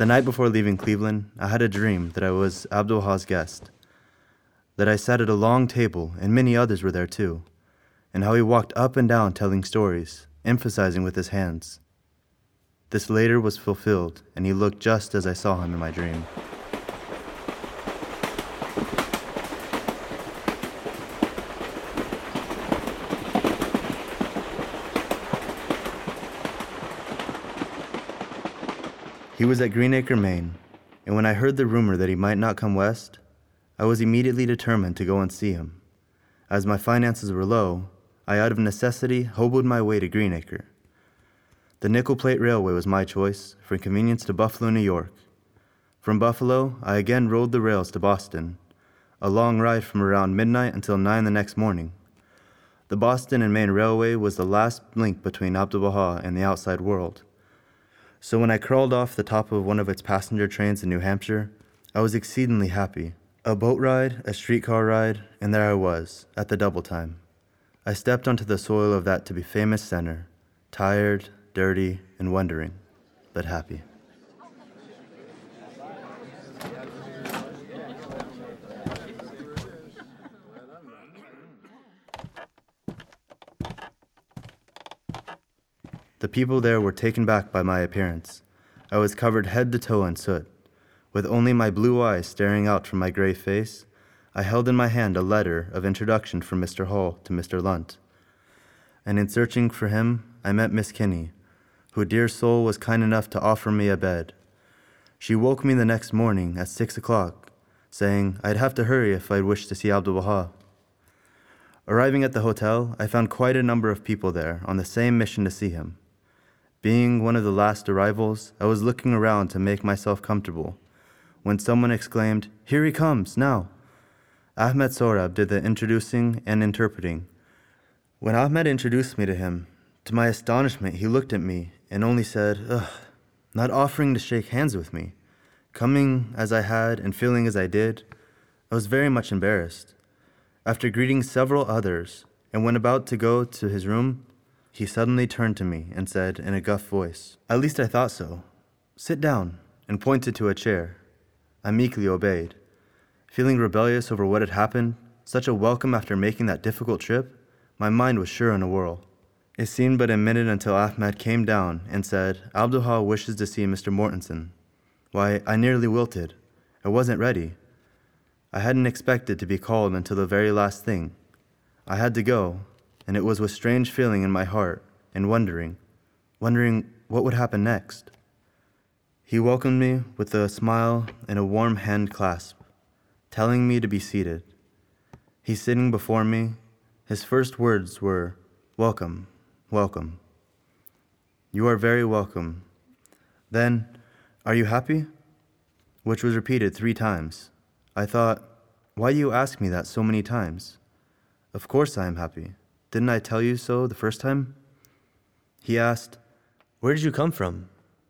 The night before leaving Cleveland, I had a dream that I was Abdul Baha's guest, that I sat at a long table and many others were there too, and how he walked up and down telling stories, emphasizing with his hands. This later was fulfilled, and he looked just as I saw him in my dream. He was at Green Acre, Maine, and when I heard the rumor that he might not come west, I was immediately determined to go and see him. As my finances were low, I out of necessity hoboed my way to Green Acre. The Nickel Plate Railway was my choice, for convenience to Buffalo, New York. From Buffalo, I again rode the rails to Boston, a long ride from around midnight until 9 the next morning. The Boston and Maine Railway was the last link between Abdu'l Baha and the outside world. So when I crawled off the top of one of its passenger trains in New Hampshire, I was exceedingly happy. A boat ride, a streetcar ride, and there I was, at the double time. I stepped onto the soil of that to be famous center, tired, dirty, and wondering, but happy. People there were taken back by my appearance. I was covered head to toe in soot. With only my blue eyes staring out from my gray face, I held in my hand a letter of introduction from Mr. Hall to Mr. Lunt. And in searching for him, I met Miss Kinney, who, dear soul, was kind enough to offer me a bed. She woke me the next morning at six o'clock, saying I'd have to hurry if I'd wish to see Abdu'l Baha. Arriving at the hotel, I found quite a number of people there on the same mission to see him. Being one of the last arrivals, I was looking around to make myself comfortable when someone exclaimed, Here he comes, now! Ahmed Sohrab did the introducing and interpreting. When Ahmed introduced me to him, to my astonishment, he looked at me and only said, Ugh, not offering to shake hands with me. Coming as I had and feeling as I did, I was very much embarrassed. After greeting several others and when about to go to his room, he suddenly turned to me and said in a gruff voice, At least I thought so. Sit down, and pointed to a chair. I meekly obeyed. Feeling rebellious over what had happened, such a welcome after making that difficult trip, my mind was sure in a whirl. It seemed but a minute until Ahmed came down and said, Abdu'l Baha wishes to see Mr. Mortensen. Why, I nearly wilted. I wasn't ready. I hadn't expected to be called until the very last thing. I had to go, and it was with strange feeling in my heart and wondering, wondering what would happen next. He welcomed me with a smile and a warm hand clasp, telling me to be seated. He's sitting before me. His first words were, Welcome, welcome. You are very welcome. Then, Are you happy? Which was repeated three times. I thought, Why do you ask me that so many times? Of course I am happy. Didn't I tell you so the first time? He asked, Where did you come from?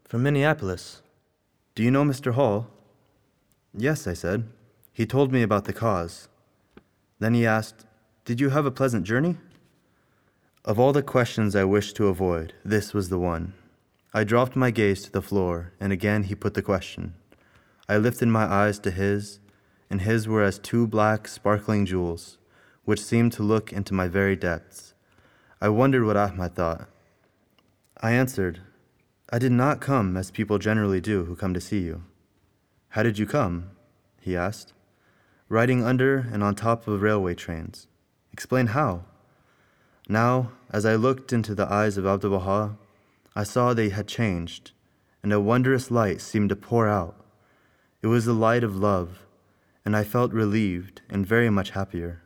From Minneapolis. Do you know Mr. Hall? Yes, I said. He told me about the cause. Then he asked, Did you have a pleasant journey? Of all the questions I wished to avoid, this was the one. I dropped my gaze to the floor, and again he put the question. I lifted my eyes to his, and his were as two black, sparkling jewels which seemed to look into my very depths. I wondered what Ahmed thought. I answered, I did not come as people generally do who come to see you. How did you come? he asked. Riding under and on top of railway trains. Explain how. Now, as I looked into the eyes of Abdu'l Baha, I saw they had changed, and a wondrous light seemed to pour out. It was the light of love, and I felt relieved and very much happier.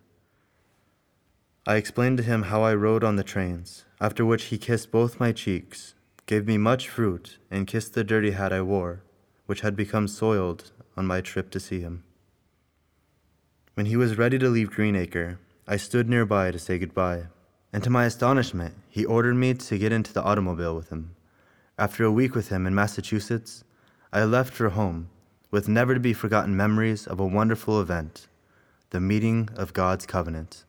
I explained to him how I rode on the trains, after which he kissed both my cheeks, gave me much fruit, and kissed the dirty hat I wore, which had become soiled on my trip to see him. When he was ready to leave Green Acre, I stood nearby to say goodbye, and to my astonishment, he ordered me to get into the automobile with him. After a week with him in Massachusetts, I left for home with never to be forgotten memories of a wonderful event the meeting of God's covenant.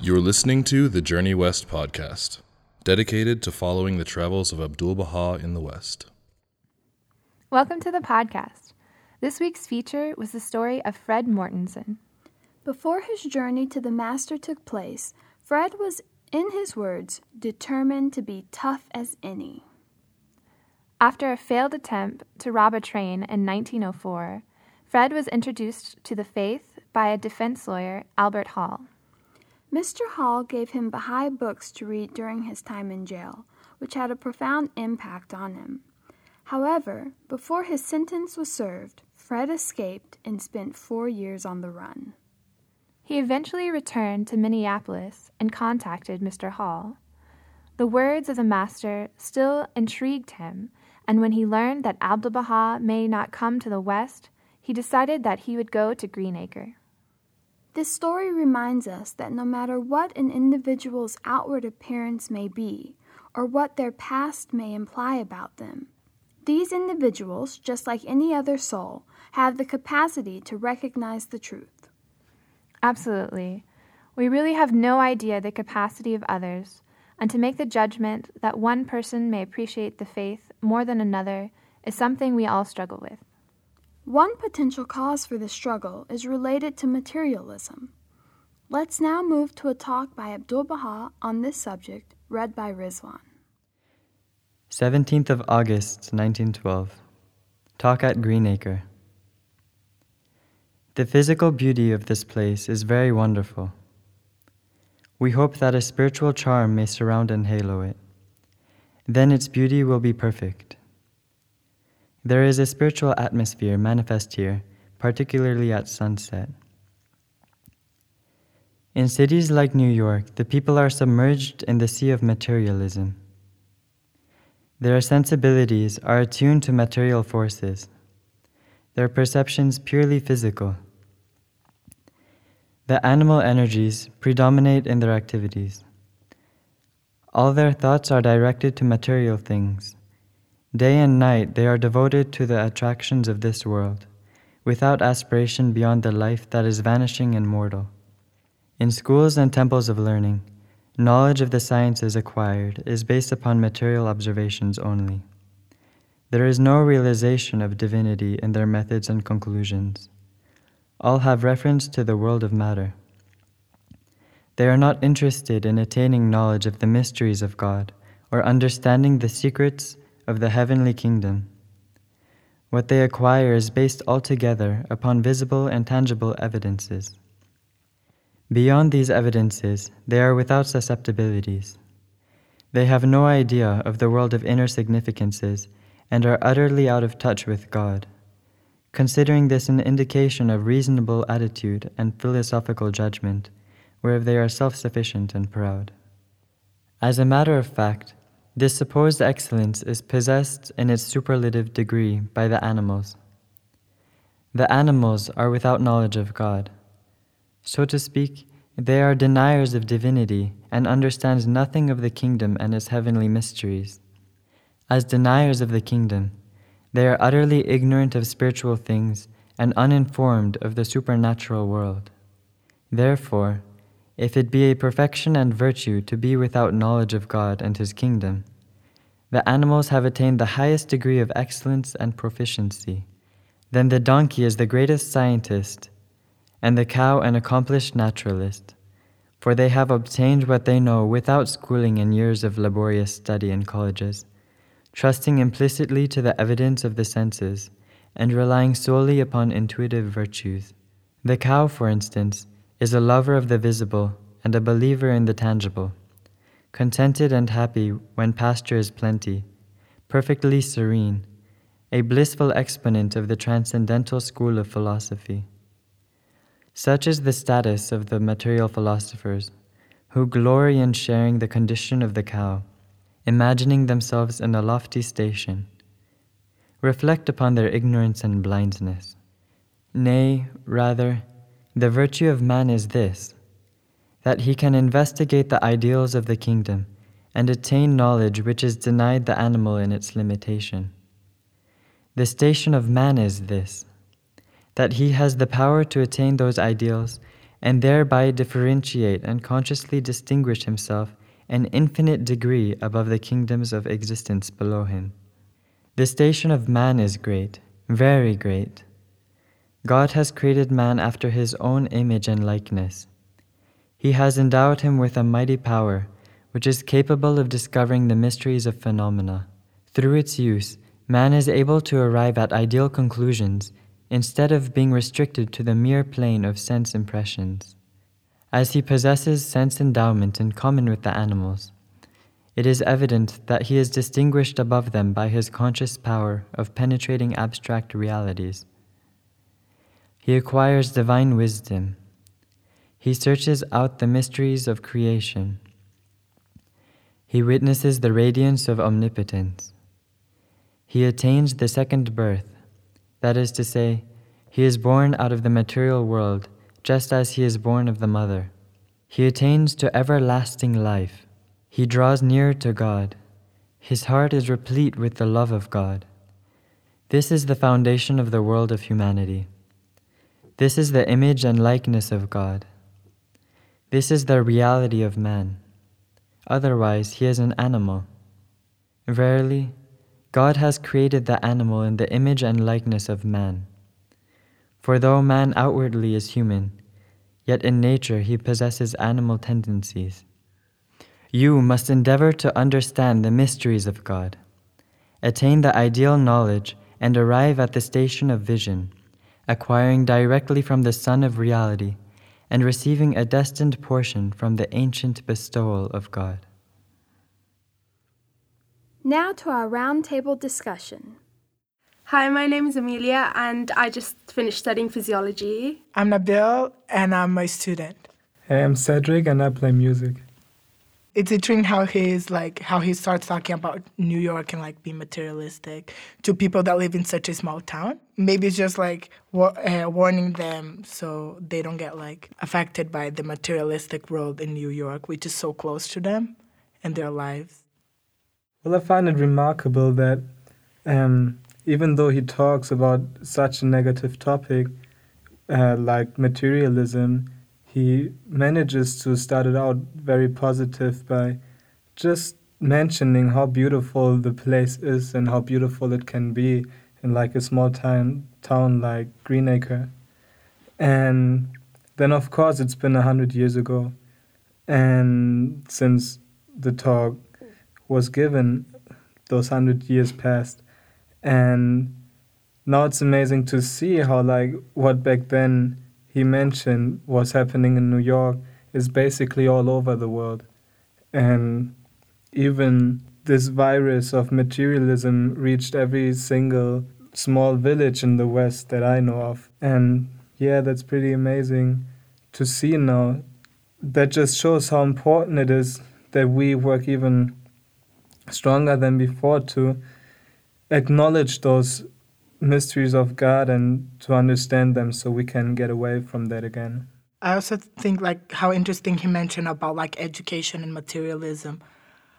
You're listening to the Journey West podcast, dedicated to following the travels of Abdul Baha in the West. Welcome to the podcast. This week's feature was the story of Fred Mortensen. Before his journey to the Master took place, Fred was, in his words, determined to be tough as any. After a failed attempt to rob a train in 1904, Fred was introduced to the faith by a defense lawyer, Albert Hall. Mr. Hall gave him Baha'i books to read during his time in jail, which had a profound impact on him. However, before his sentence was served, Fred escaped and spent four years on the run. He eventually returned to Minneapolis and contacted Mr. Hall. The words of the master still intrigued him, and when he learned that Abdu'l Baha may not come to the West, he decided that he would go to Green Acre. This story reminds us that no matter what an individual's outward appearance may be, or what their past may imply about them, these individuals, just like any other soul, have the capacity to recognize the truth. Absolutely. We really have no idea the capacity of others, and to make the judgment that one person may appreciate the faith more than another is something we all struggle with. One potential cause for this struggle is related to materialism. Let's now move to a talk by Abdul Baha on this subject, read by Ridvan. 17th of August, 1912. Talk at Green Acre. The physical beauty of this place is very wonderful. We hope that a spiritual charm may surround and halo it. Then its beauty will be perfect. There is a spiritual atmosphere manifest here, particularly at sunset. In cities like New York, the people are submerged in the sea of materialism. Their sensibilities are attuned to material forces, their perceptions purely physical. The animal energies predominate in their activities. All their thoughts are directed to material things. Day and night they are devoted to the attractions of this world, without aspiration beyond the life that is vanishing and mortal. In schools and temples of learning, knowledge of the sciences acquired is based upon material observations only. There is no realization of divinity in their methods and conclusions. All have reference to the world of matter. They are not interested in attaining knowledge of the mysteries of God or understanding the secrets of the heavenly kingdom. What they acquire is based altogether upon visible and tangible evidences. Beyond these evidences, they are without susceptibilities. They have no idea of the world of inner significances and are utterly out of touch with God. Considering this an indication of reasonable attitude and philosophical judgment, whereof they are self sufficient and proud. As a matter of fact, this supposed excellence is possessed in its superlative degree by the animals. The animals are without knowledge of God. So to speak, they are deniers of divinity and understand nothing of the kingdom and its heavenly mysteries. As deniers of the kingdom, they are utterly ignorant of spiritual things and uninformed of the supernatural world. Therefore, if it be a perfection and virtue to be without knowledge of God and His kingdom, the animals have attained the highest degree of excellence and proficiency. Then the donkey is the greatest scientist, and the cow an accomplished naturalist, for they have obtained what they know without schooling and years of laborious study in colleges, trusting implicitly to the evidence of the senses and relying solely upon intuitive virtues. The cow, for instance, is a lover of the visible and a believer in the tangible, contented and happy when pasture is plenty, perfectly serene, a blissful exponent of the transcendental school of philosophy. Such is the status of the material philosophers, who glory in sharing the condition of the cow, imagining themselves in a lofty station. Reflect upon their ignorance and blindness. Nay, rather, the virtue of man is this that he can investigate the ideals of the kingdom and attain knowledge which is denied the animal in its limitation. The station of man is this that he has the power to attain those ideals and thereby differentiate and consciously distinguish himself an infinite degree above the kingdoms of existence below him. The station of man is great, very great. God has created man after his own image and likeness. He has endowed him with a mighty power, which is capable of discovering the mysteries of phenomena. Through its use, man is able to arrive at ideal conclusions instead of being restricted to the mere plane of sense impressions. As he possesses sense endowment in common with the animals, it is evident that he is distinguished above them by his conscious power of penetrating abstract realities. He acquires divine wisdom. He searches out the mysteries of creation. He witnesses the radiance of omnipotence. He attains the second birth that is to say, he is born out of the material world, just as he is born of the mother. He attains to everlasting life. He draws near to God. His heart is replete with the love of God. This is the foundation of the world of humanity. This is the image and likeness of God. This is the reality of man. Otherwise, he is an animal. Verily, God has created the animal in the image and likeness of man. For though man outwardly is human, yet in nature he possesses animal tendencies. You must endeavor to understand the mysteries of God, attain the ideal knowledge, and arrive at the station of vision, acquiring directly from the Sun of reality and receiving a destined portion from the ancient bestowal of God. Now to our roundtable discussion. Hi, my name is Amelia, and I just finished studying physiology. I'm Nabil, and I'm a student. Hey, I'm Cedric, and I play music. It's interesting how he's like how he starts talking about New York and like being materialistic to people that live in such a small town. Maybe it's just like wa- uh, warning them so they don't get like affected by the materialistic world in New York, which is so close to them and their lives. Well, I find it remarkable that um, even though he talks about such a negative topic uh, like materialism, he manages to start it out very positive by just mentioning how beautiful the place is and how beautiful it can be in like a small town town like Green Acre. And then of course it's been a hundred years ago and since the talk was given, those hundred years passed, and now it's amazing to see how like what back then he mentioned what's happening in New York is basically all over the world, and even this virus of materialism reached every single small village in the West that I know of, and yeah, that's pretty amazing to see now. That just shows how important it is that we work even stronger than before to acknowledge those mysteries of God and to understand them so we can get away from that again. I also think like how interesting he mentioned about like education and materialism.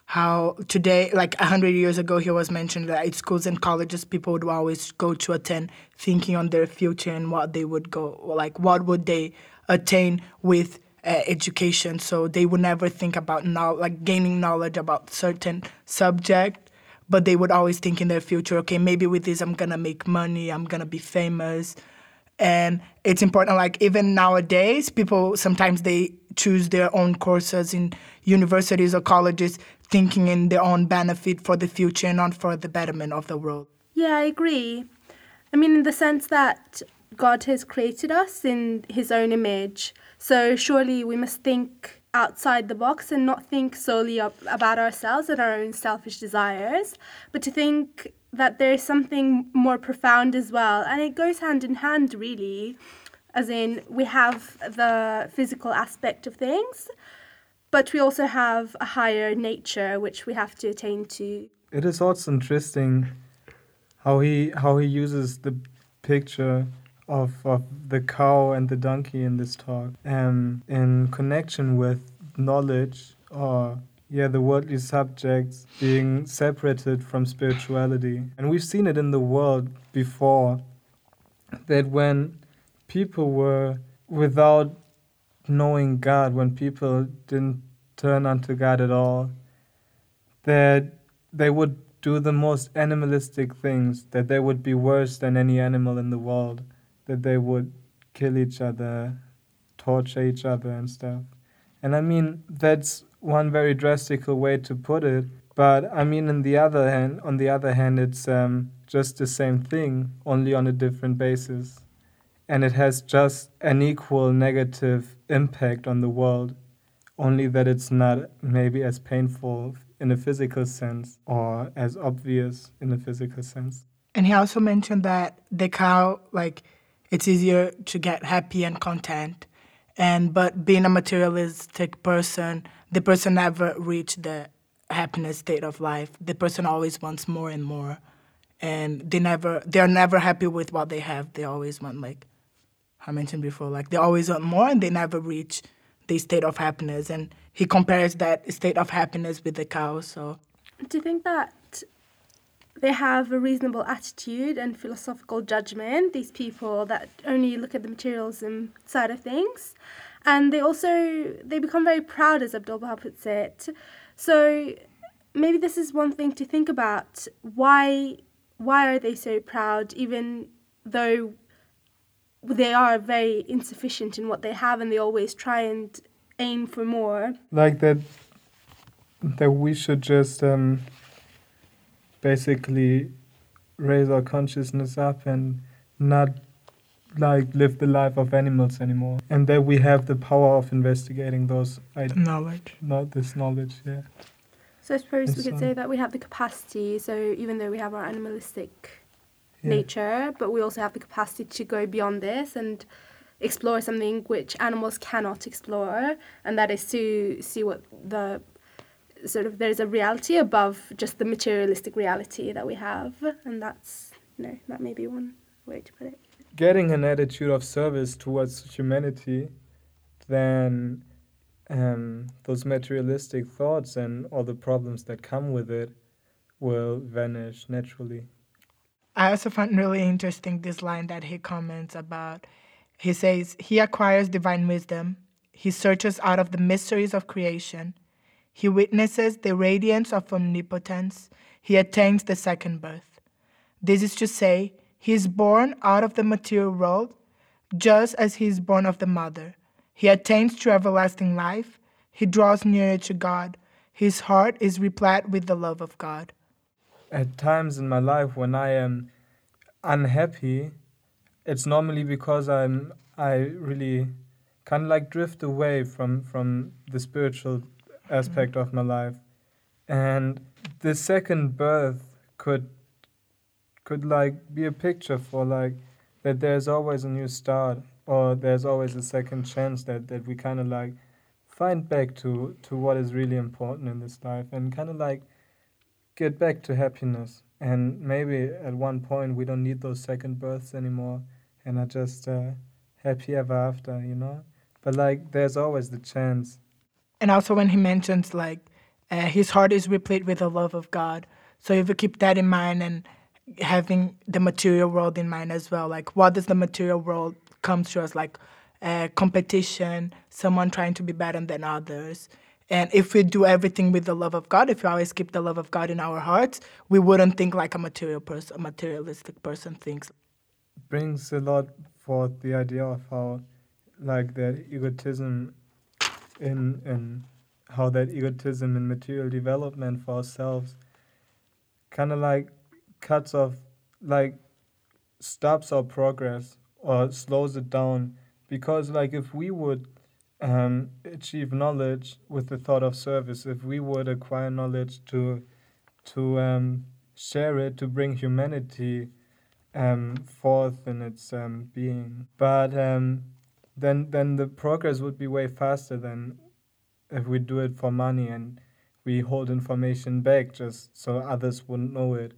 How today, like a hundred years ago, he was mentioned that at schools and colleges, people would always go to attend thinking on their future and what they would go, like what would they attain with uh, education. So they would never think about now, like gaining knowledge about certain subject, but they would always think in their future, okay, maybe with this I'm gonna make money, I'm gonna be famous, and it's important. Like even nowadays, people sometimes they choose their own courses in universities or colleges, thinking in their own benefit for the future and not for the betterment of the world. Yeah, I agree. I mean, in the sense that God has created us in His own image, so surely we must think outside the box and not think solely about ourselves and our own selfish desires, but to think that there is something more profound as well. And it goes hand in hand, really, as in we have the physical aspect of things, but we also have a higher nature which we have to attain to. It is also interesting how he how he uses the picture of, of the cow and the donkey in this talk. Um, in connection with knowledge or yeah the worldly subjects being separated from spirituality. And we've seen it in the world before that when people were without knowing God, when people didn't turn unto God at all, that they would do the most animalistic things, that they would be worse than any animal in the world, that they would kill each other, torture each other, and stuff. And I mean, that's one very drastic way to put it. But I mean, in the other hand, on the other hand, it's um, just the same thing, only on a different basis, and it has just an equal negative impact on the world, only that it's not maybe as painful in a physical sense or as obvious in a physical sense. And he also mentioned that the cow, like, it's easier to get happy and content, and but being a materialistic person, the person never reached the happiness state of life. The person always wants more and more, and they never they're never happy with what they have. They always want like I mentioned before, like they always want more, and they never reach the state of happiness. And he compares that state of happiness with the cow. So, do you think that they have a reasonable attitude and philosophical judgment? These people that only look at the materialism side of things, and they also they become very proud, as Abdul Baha puts it. So maybe this is one thing to think about. Why why are they so proud, even though they are very insufficient in what they have, and they always try and aim for more? Like that. That we should just um, basically raise our consciousness up and not like live the life of animals anymore. And that we have the power of investigating those ideas knowledge. not this knowledge yeah. So i suppose and we so could um, say that we have the capacity so even though we have our animalistic yeah. nature but we also have the capacity to go beyond this and explore something which animals cannot explore and that is to see what the sort of there's a reality above just the materialistic reality that we have and that's you know that may be one way to put it getting an attitude of service towards humanity, then um, those materialistic thoughts and all the problems that come with it will vanish naturally. I also find really interesting this line that he comments about. He says, He acquires divine wisdom, he searches out of the mysteries of creation, he witnesses the radiance of omnipotence, he attains the second birth. This is to say, he is born out of the material world, just as he is born of the mother. He attains to everlasting life. He draws nearer to God. His heart is replete with the love of God. At times in my life when I am unhappy, it's normally because I'm I really kind of like drift away from from the spiritual aspect of my life, and the second birth could could like be a picture for like that there's always a new start or there's always a second chance that, that we kind of like find back to, to what is really important in this life and kind of like get back to happiness. And maybe at one point we don't need those second births anymore and are just uh, happy ever after, you know? But like there's always the chance. And also when he mentions like uh, his heart is replete with the love of God. So if you keep that in mind and having the material world in mind as well. Like, what does the material world come to us? Like, uh, competition, someone trying to be better than others. And if we do everything with the love of God, if we always keep the love of God in our hearts, we wouldn't think like a material person, a materialistic person thinks. Brings a lot forth the idea of how, like, that egotism in in how that egotism in material development for ourselves, kind of like cuts off, like, stops our progress or slows it down. Because, like, if we would um, achieve knowledge with the thought of service, if we would acquire knowledge to to um, share it, to bring humanity um, forth in its um, being, but um, then then the progress would be way faster than if we do it for money and we hold information back just so others wouldn't know it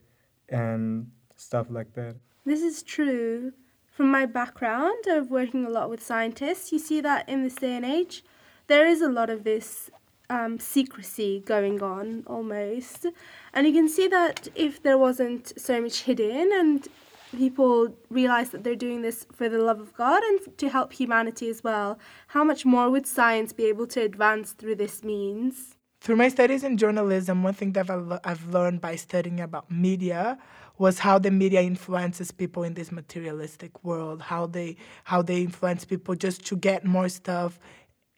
and stuff like that. This is true. From my background of working a lot with scientists, you see that in this day and age, there is a lot of this um, secrecy going on almost. And you can see that if there wasn't so much hidden and people realize that they're doing this for the love of God and to help humanity as well, how much more would science be able to advance through this means? Through my studies in journalism, one thing that I've learned by studying about media was how the media influences people in this materialistic world, how they how they influence people just to get more stuff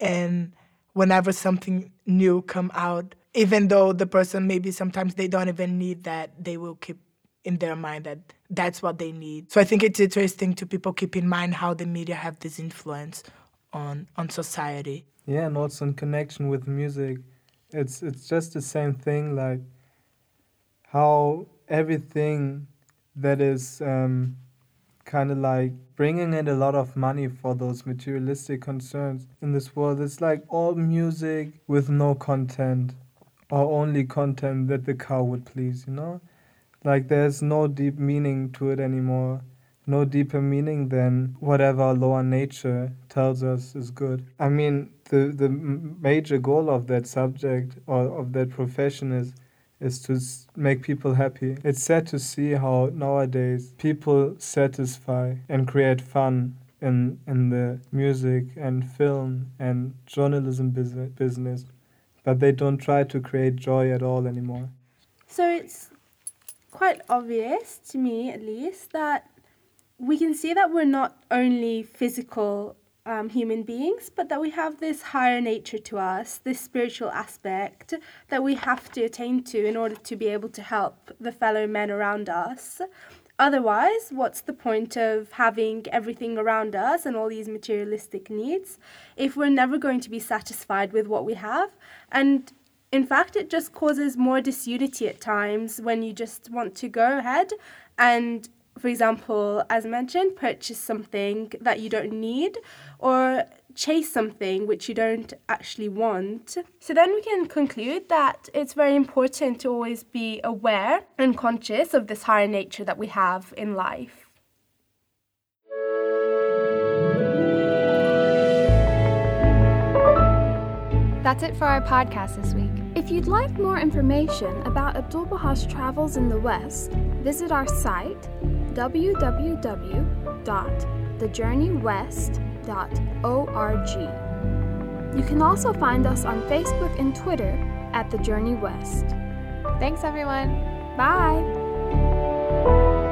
and whenever something new come out, even though the person maybe sometimes they don't even need that, they will keep in their mind that that's what they need. So I think it's interesting to people keep in mind how the media have this influence on on society. Yeah, and also in connection with music, it's it's just the same thing. Like how everything that is um, kind of like bringing in a lot of money for those materialistic concerns in this world. It's like all music with no content or only content that the cow would please, you know? Like there's no deep meaning to it anymore. No deeper meaning than whatever lower nature tells us is good. I mean, the, the major goal of that subject or of that profession is is to make people happy. It's sad to see how nowadays people satisfy and create fun in in the music and film and journalism business, but they don't try to create joy at all anymore. So it's quite obvious to me, at least, that we can see that we're not only physical um, human beings, but that we have this higher nature to us, this spiritual aspect that we have to attain to in order to be able to help the fellow men around us. Otherwise, what's the point of having everything around us and all these materialistic needs if we're never going to be satisfied with what we have? And in fact, it just causes more disunity at times when you just want to go ahead and for example, as mentioned, purchase something that you don't need or chase something which you don't actually want. So then we can conclude that it's very important to always be aware and conscious of this higher nature that we have in life. That's it for our podcast this week. If you'd like more information about Abdul Baha's travels in the West, visit our site www.thejourneywest.org. You can also find us on Facebook and Twitter at The Journey West. Thanks, everyone. Bye.